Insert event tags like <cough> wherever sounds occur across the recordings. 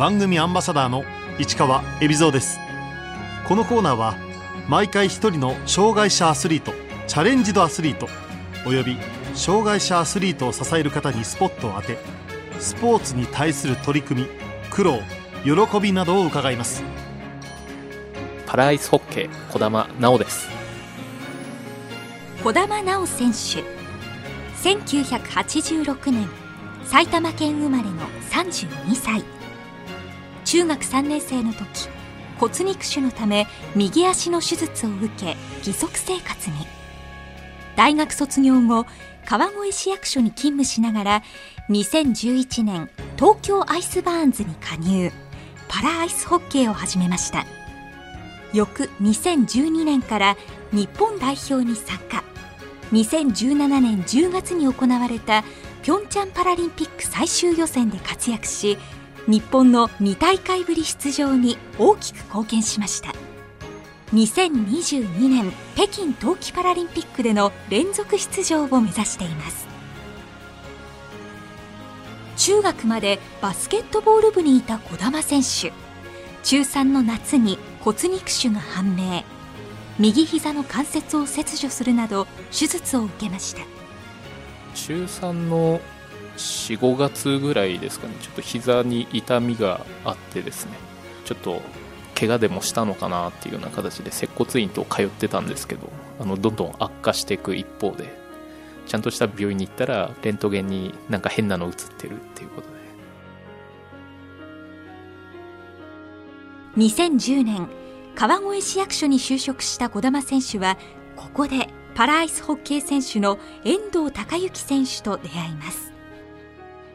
番組アンバサダーの市川恵比蔵です。このコーナーは毎回一人の障害者アスリートチャレンジドアスリートおよび障害者アスリートを支える方にスポットを当てスポーツに対する取り組み苦労喜びなどを伺います。パラアイスホッケー児玉直です。児玉直選手。1986年埼玉県生まれの32歳中学3年生の時骨肉腫のため右足の手術を受け義足生活に。大学卒業後川越市役所に勤務しながら2011年東京アイスバーンズに加入。パラアイスホッケーを始めました。翌2012年から日本代表に参加。2017年10月に行われたピョンチャンパラリンピック最終予選で活躍し日本の2大会ぶり出場に大きく貢献しました。2022年北京冬季パラリンピックでの連続出場を目指しています。中学までバスケットボール部にいた児玉選手。中3の夏に骨肉腫が判明。右膝の関節を切除するなど手術を受けました。中3の45月ぐらいですかね。ちょっと膝に痛みがあってですね。ちょっと怪我でもしたのかなっていうような形で接骨院と通ってたんですけどあのどんどん悪化していく一方でちゃんとした病院に行ったらレントゲンになんか変なの映ってるっていうことで。2010年川越市役所に就職した児玉選手はここでパラアイスホッケー選手の遠藤孝之選手と出会います。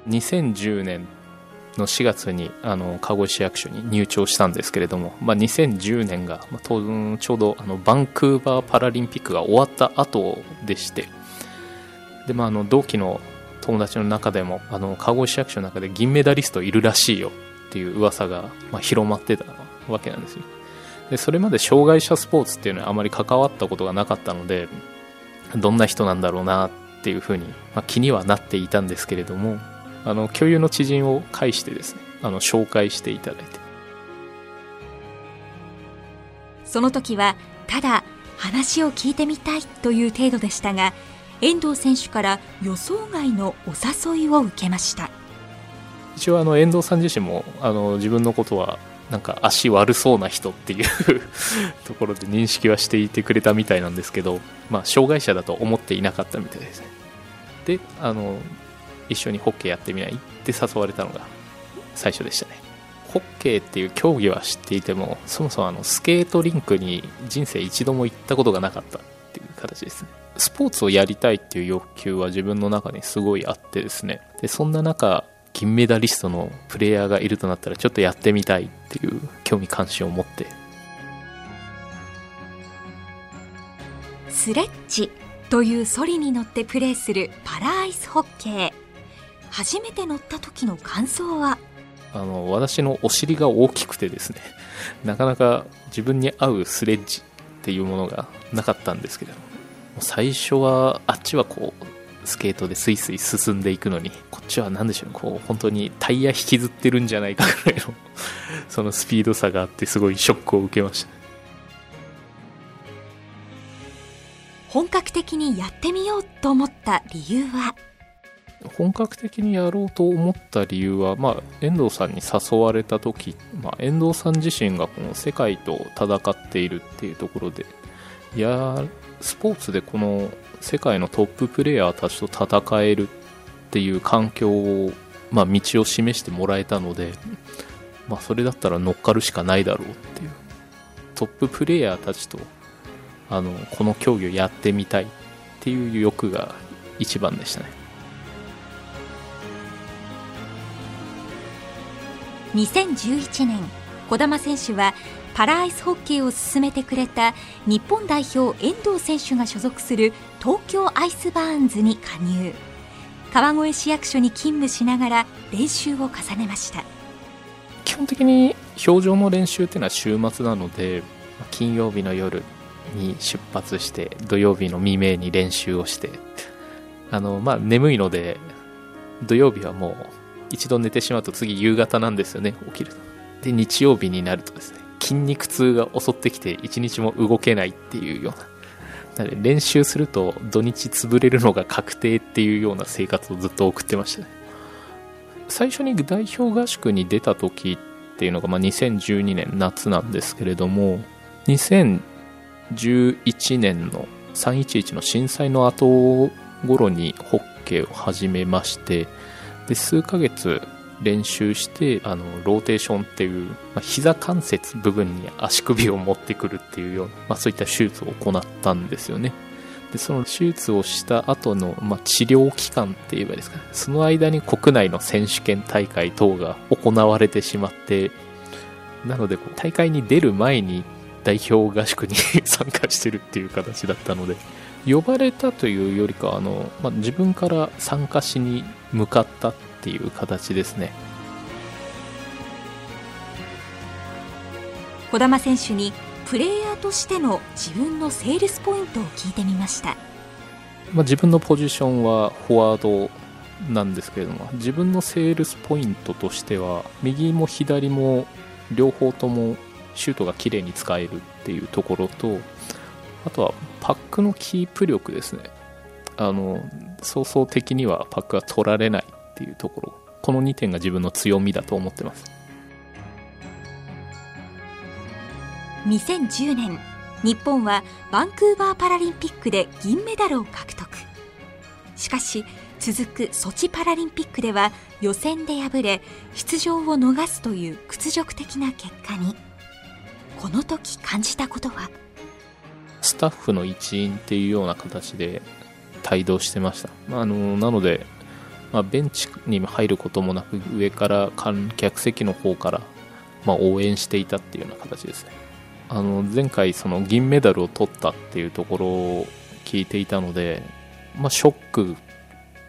2010年の4月にあの川越市役所に入庁したんですけれども、まあ、2010年が、まあ、ちょうどあのバンクーバーパラリンピックが終わった後でしてで、まあ、あの同期の友達の中でもあの川越市役所の中で銀メダリストいるらしいよっていう噂が、まあ、広まってたわけなんですよ。でそれまで障害者スポーツっていうのはあまり関わったことがなかったのでどんな人なんだろうなっていうふうに、まあ、気にはなっていたんですけれどもあの共有の知人を介してですねあの紹介していただいて。その時はただ話を聞いてみたいという程度でしたが遠藤選手から予想外のお誘いを受けました。一応あの遠藤さん自身もあの自分のことはなんか足悪そうな人っていう <laughs> ところで認識はしていてくれたみたいなんですけど、まあ、障害者だと思っていなかったみたいですね。であの一緒にホッケーやってみない？って誘われたのが最初でしたね。ホッケーっていう競技は知っていてもそもそもあのスケートリンクに人生一度も行ったことがなかったっていう形ですね。スポーツをやりたいっていう欲求は自分の中にすごいあってですね。でそんな中金メダリストのプレイヤーがいるとなったらちょっとやってみたいっていう興味関心を持って。スレッジというソリに乗ってプレーするパラアイスホッケー。初めて乗った時の感想は？あの私のお尻が大きくてですね <laughs> なかなか自分に合うスレッジっていうものがなかったんですけど最初はあっちはこうスケートでスイスイ進んでいくのにこっちは何でしょうこう本当にタイヤ引きずってるんじゃないかぐらいの <laughs> そのスピード差があってすごいショックを受けました。本格的にやってみようと思った理由は？本格的にやろうと思った理由は、まあ、遠藤さんに誘われた時、まあ、遠藤さん自身がこの世界と戦っているっていうところでいやスポーツでこの世界のトッププレーヤーたちと戦えるっていう環境を、まあ、道を示してもらえたので、まあ、それだったら乗っかるしかないだろうっていう。トッププレーヤーたちとあのこの競技をやってみたいっていう欲が一番でしたね。2011年児玉選手はパラアイスホッケーを進めてくれた日本代表遠藤選手が所属する東京アイスバーンズに加入。川越市役所に勤務しながら練習を重ねました。基本的に表情の練習っていうのは週末なので金曜日の夜に出発して土曜日の未明に練習をしてあの、まあ、眠いので土曜日はもう一度寝てしまうと次夕方なんですよね。起きると。で日曜日になるとですね筋肉痛が襲ってきて一日も動けないっていうような。練習すると土日潰れるのが確定っていうような生活をずっと送ってましたね。最初に代表合宿に出た時っていうのがまあ2012年夏なんですけれども2011年の311の震災の後頃にホッケーを始めましてで数ヶ月練習してあのローテーションっていう、まあ、膝関節部分に足首を持ってくるっていうような、まあ、そういった手術を行ったんですよね。でその手術をした後の、まあ、治療期間って言えばですかね。その間に国内の選手権大会等が行われてしまってなので大会に出る前に代表合宿に <laughs> 参加してるっていう形だったので呼ばれたというよりかあの、まあ、自分から参加しに向かったっていう形ですね。児玉選手にプレイヤーとしての自分のセールスポイントを聞いてみました、まあ、自分のポジションはフォワードなんですけれども自分のセールスポイントとしては右も左も両方ともシュートが綺麗に使えるっていうところとあとはパックのキープ力ですね。あの早々的にはパックが取られないっていうところ。この2点が自分の強みだと思ってます。2010年日本はバンクーバーパラリンピックで銀メダルを獲得。しかし続くソチパラリンピックでは予選で敗れ出場を逃すという屈辱的な結果に。この時感じたことは？スタッフの一員っていうような形で帯同してました、まあ、あのなので、まあ、ベンチに入ることもなく上から観客席の方から、まあ、応援していたっていうような形ですね。あの前回その銀メダルを取ったっていうところを聞いていたので、まあ、ショック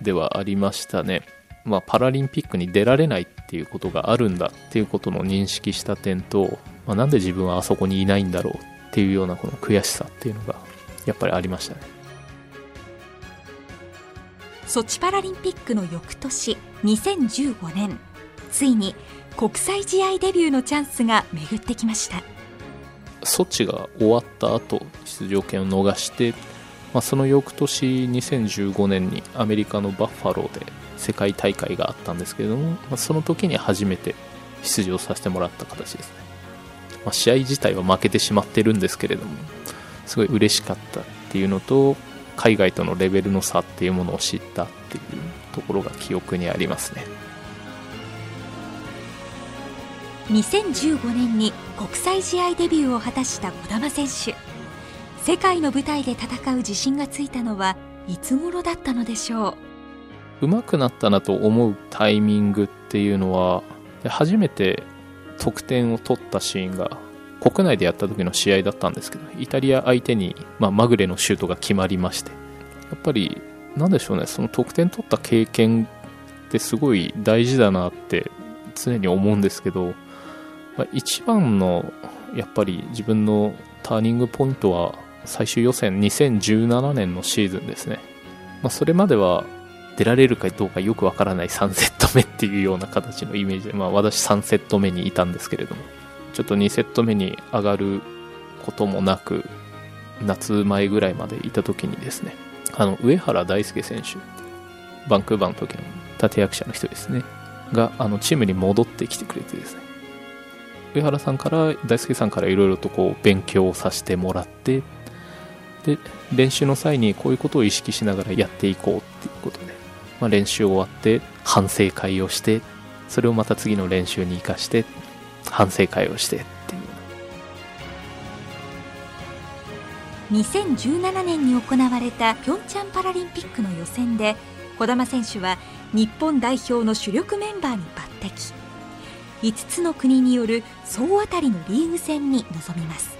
ではありましたね、まあ、パラリンピックに出られないっていうことがあるんだっていうことの認識した点と、まあ、なんで自分はあそこにいないんだろうっていうようなこの悔しさっていうのがやっぱりありましたね。ソチパラリンピックの翌年2015年ついに国際試合デビューのチャンスが巡ってきました。ソチが終わった後出場権を逃して、まあ、その翌年2015年にアメリカのバッファローで世界大会があったんですけれども、まあ、その時に初めて出場させてもらった形ですね、まあ、試合自体は負けてしまってるんですけれどもすごい嬉しかったっていうのと海外とのレベルの差っていうものを知ったっていうところが記憶にありますね。2015年に国際試合デビューを果たした児玉選手。世界の舞台で戦う自信がついたのはいつ頃だったのでしょう？上手くなったなと思うタイミングっていうのは初めて得点を取ったシーンが国内でやった時の試合だったんですけどイタリア相手に、まあ、マグレのシュートが決まりましてやっぱりなんでしょうねその得点取った経験ってすごい大事だなって常に思うんですけど、まあ、一番のやっぱり自分のターニングポイントは最終予選2017年のシーズンですね、まあ、それまでは出られるかどうかよくわからない3セット目っていうような形のイメージで、まあ、私3セット目にいたんですけれどもちょっと2セット目に上がることもなく夏前ぐらいまでいた時にですねあの上原大輔選手バンクーバーの時の立役者の人ですねがあのチームに戻ってきてくれてですね上原さんから大輔さんからいろいろとこう勉強をさせてもらってで練習の際にこういうことを意識しながらやっていこうっていうことで、まあ、練習終わって反省会をしてそれをまた次の練習に生かして反省会をしてっていう。2017年に行われたピョンチャンパラリンピックの予選で児玉選手は日本代表の主力メンバーに抜擢。5つの国による総当たりのリーグ戦に臨みます。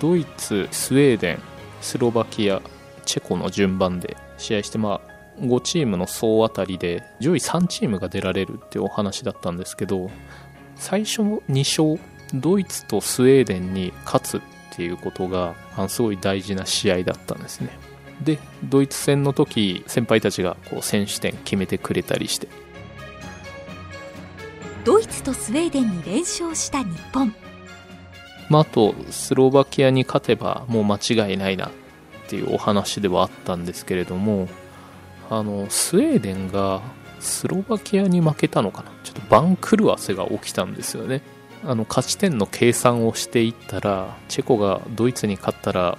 ドイツスウェーデンスロバキアチェコの順番で試合してまあ5チームの総当たりで上位3チームが出られるっていうお話だったんですけど最初の2勝ドイツとスウェーデンに勝つっていうことがすごい大事な試合だったんですね。でドイツ戦の時先輩たちがこう選手点決めてくれたりして。ドイツとスウェーデンに連勝した日本。まあ、あとスロバキアに勝てばもう間違いないなっていうお話ではあったんですけれどもあのスウェーデンがスロバキアに負けたのかな？ちょっと番狂わせが起きたんですよね。あの勝ち点の計算をしていったらチェコがドイツに勝ったら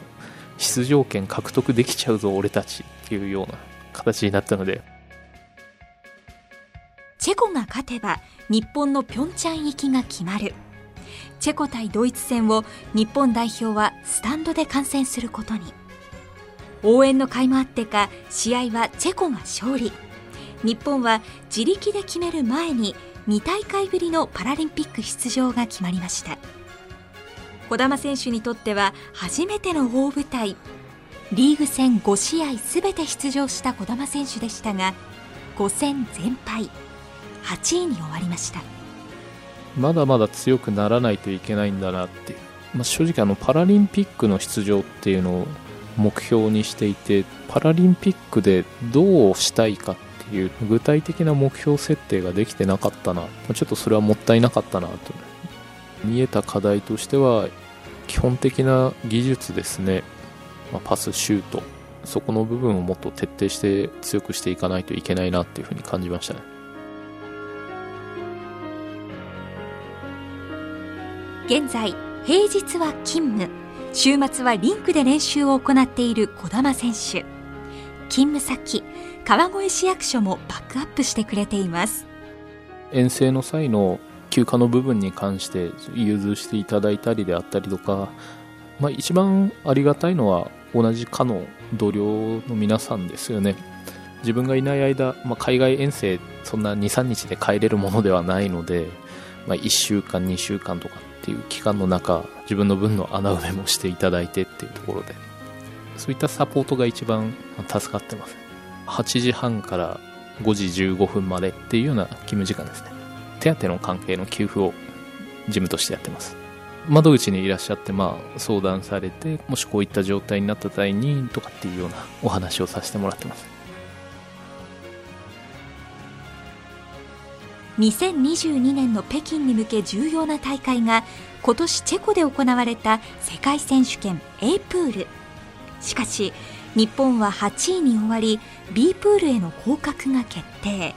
出場権獲得できちゃうぞ俺たちっていうような形になったので。チェコが勝てば日本のピョンチャン行きが決まる。チェコ対ドイツ戦を日本代表はスタンドで観戦することに。応援の甲斐もあってか試合はチェコが勝利。日本は自力で決める前に2大会ぶりのパラリンピック出場が決まりました。児玉選手にとっては初めての大舞台。リーグ戦5試合すべて出場した児玉選手でしたが5戦全敗。8位に終わりました。まだまだ強くならないといけないんだなって、まあ、正直あのパラリンピックの出場っていうのを目標にしていてパラリンピックでどうしたいかっていう具体的な目標設定ができてなかったな。ちょっとそれはもったいなかったなと。見えた課題としては基本的な技術ですね、まあ、パスシュート。そこの部分をもっと徹底して強くしていかないといけないなっていうふうに感じましたね。現在平日は勤務。週末はリンクで練習を行っている児玉選手。勤務先川越市役所もバックアップしてくれています。遠征の際の休暇の部分に関して融通していただいたりであったりとか、まあ、一番ありがたいのは同じ課の同僚の皆さんですよね。自分がいない間、まあ、海外遠征そんな23日で帰れるものではないので、まあ、1週間2週間とかっていう期間の中自分の分の穴埋めもしていただいてっていうところでそういったサポートが一番助かってます8時半から5時15分までっていうような勤務時間ですね。手当の関係の給付を事務としてやってます。窓口にいらっしゃってまあ相談されてもしこういった状態になった際にとかっていうようなお話をさせてもらってます。2022年の北京に向け重要な大会が今年チェコで行われた世界選手権 A プール。しかし日本は8位に終わり B プールへの降格が決定。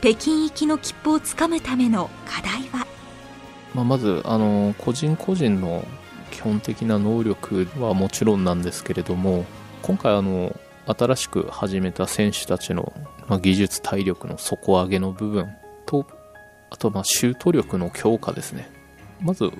北京行きの切符をつかむための課題は、まあ、まずあの個人個人の基本的な能力はもちろんなんですけれども今回あの新しく始めた選手たちの、技術体力の底上げの部分あとまあシュート力の強化ですね。まず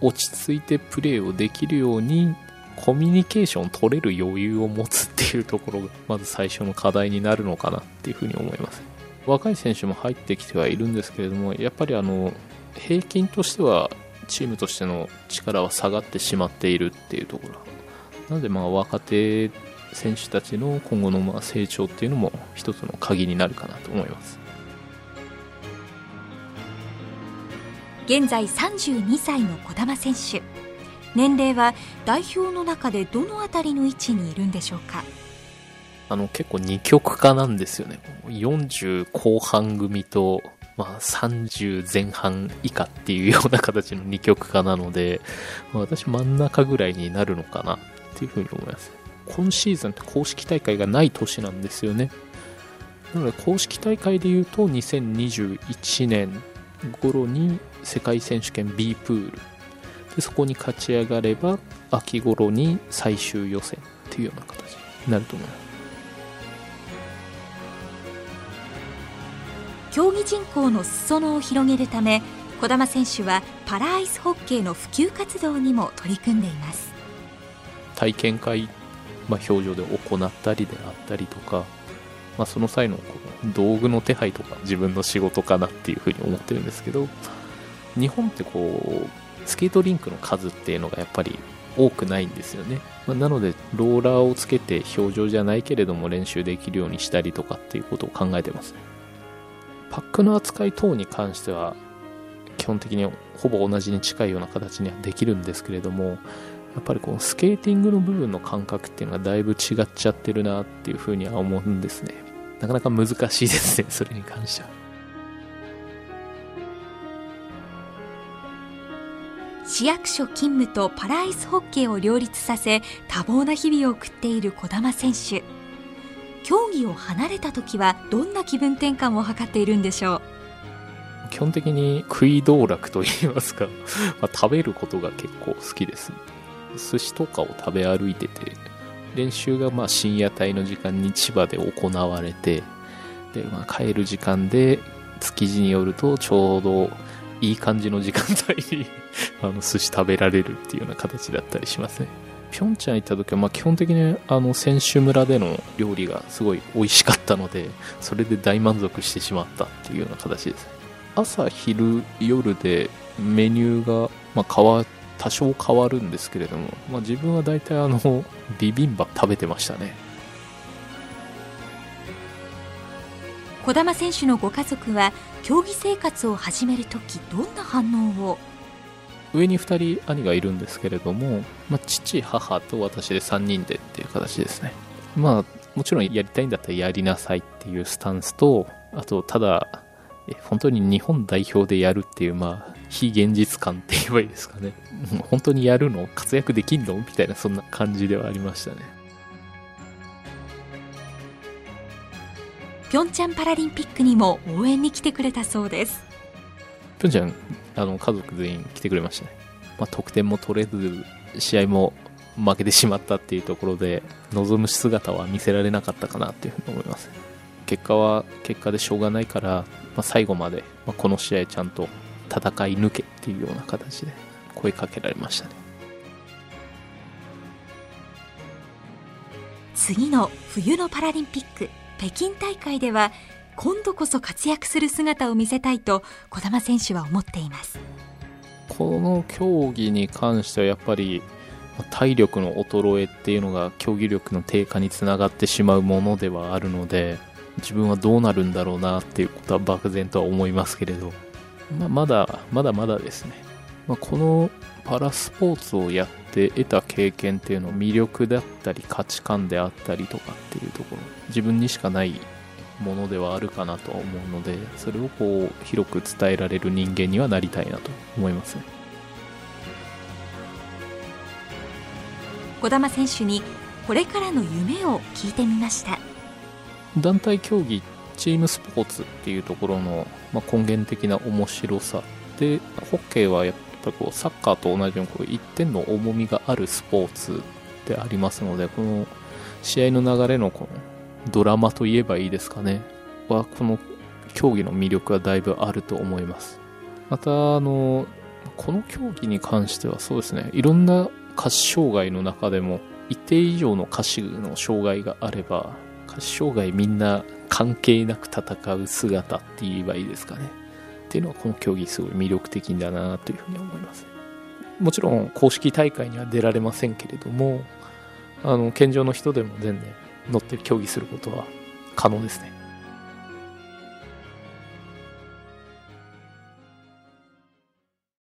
落ち着いてプレーをできるようにコミュニケーション取れる余裕を持つっていうところがまず最初の課題になるのかなっていうふうに思います。若い選手も入ってきてはいるんですけれどもやっぱりあの平均としてはチームとしての力は下がってしまっているっていうところ。なのでまあ若手選手たちの今後のま成長っていうのも一つの鍵になるかなと思います。現在32歳の児玉選手。年齢は代表の中でどのあたりの位置にいるんでしょうか？あの結構二極化なんですよね。40後半組と、まあ、30前半以下っていうような形の二極化なので、まあ、私真ん中ぐらいになるのかなっていうふうに思います。今シーズンって公式大会がない年なんですよね。なので公式大会でいうと2021年頃に世界選手権 B プール。でそこに勝ち上がれば秋頃に最終予選っていうような形になると思います。競技人口の裾野を広げるため児玉選手はパラアイスホッケーの普及活動にも取り組んでいます。体験会、まあ、表情で行ったりであったりとか、まあ、その際のこの道具の手配とか自分の仕事かなっていうふうに思ってるんですけど日本ってこうスケートリンクの数っていうのがやっぱり多くないんですよね、まあ、なのでローラーをつけて表情じゃないけれども練習できるようにしたりとかっていうことを考えてます。ねパックの扱い等に関しては基本的にほぼ同じに近いような形にはできるんですけれどもやっぱりこのスケーティングの部分の感覚っていうのがだいぶ違っちゃってるなっていうふうには思うんですね。なかなか難しいですね <laughs> それに関しては。市役所勤務とパラアイスホッケーを両立させ多忙な日々を送っている児玉選手。競技を離れた時はどんな気分転換を図っているんでしょう？基本的に食い道楽といいますか。<laughs> まあ、食べることが結構好きです寿司とかを食べ歩いてて練習がまあ深夜帯の時間に千葉で行われてで、まあ、帰る時間で築地によるとちょうどいい感じの時間帯に <laughs> あの寿司食べられるっていうような形だったりしますね。ピョンチャン行った時は、まあ、基本的にあの選手村での料理がすごい美味しかったのでそれで大満足してしまったっていうような形です。朝昼夜でメニューが、まあ、変わっ多少変わるんですけれども、まあ、自分は大体あのビビンバ食べてましたね。児玉選手のご家族は競技生活を始めるときどんな反応を？上に2人兄がいるんですけれども、まあ、父母と私で3人でっていう形ですね。まあもちろんやりたいんだったらやりなさいっていうスタンスとあとただ本当に日本代表でやるっていうまあ非現実感って言えばいいですかね。本当にやるの？活躍できんの？みたいなそんな感じではありましたね。ピョンチャンパラリンピックにも応援に来てくれたそうです。ピョンチャンあの家族全員来てくれましたね、まあ、得点も取れず試合も負けてしまったっていうところで望む姿は見せられなかったかなっていうふうに思います。結果は結果でしょうがないから、まあ、最後まで、まあ、この試合ちゃんと戦い抜けっていうような形で声かけられましたね。次の冬のパラリンピック北京大会では今度こそ活躍する姿を見せたいと児玉選手は思っています。この競技に関してはやっぱり体力の衰えっていうのが競技力の低下につながってしまうものではあるので自分はどうなるんだろうなっていうことは漠然とは思いますけれど、まあ、まだまだまだですね、まあ、このパラスポーツをやって得た経験っていうの魅力だったり価値観であったりとかっていうところ自分にしかないものではあるかなと思うのでそれをこう広く伝えられる人間にはなりたいなと思います児玉選手にこれからの夢を聞いてみました。団体競技チームスポーツっていうところの、ま、根源的な面白さでホッケーはやっぱこうサッカーと同じようにこう一点の重みがあるスポーツでありますのでこの試合の流れのこのドラマといえばいいですかね。はこの競技の魅力はだいぶあると思います。またあのこの競技に関してはそうですね。いろんな下肢障害の中でも一定以上の下肢の障害があれば下肢障害みんな関係なく戦う姿って言えばいいですかね。っていうのはこの競技すごい魅力的だなというふうに思います。もちろん公式大会には出られませんけれどもあの健常の人でも全然乗って競技することは可能ですね。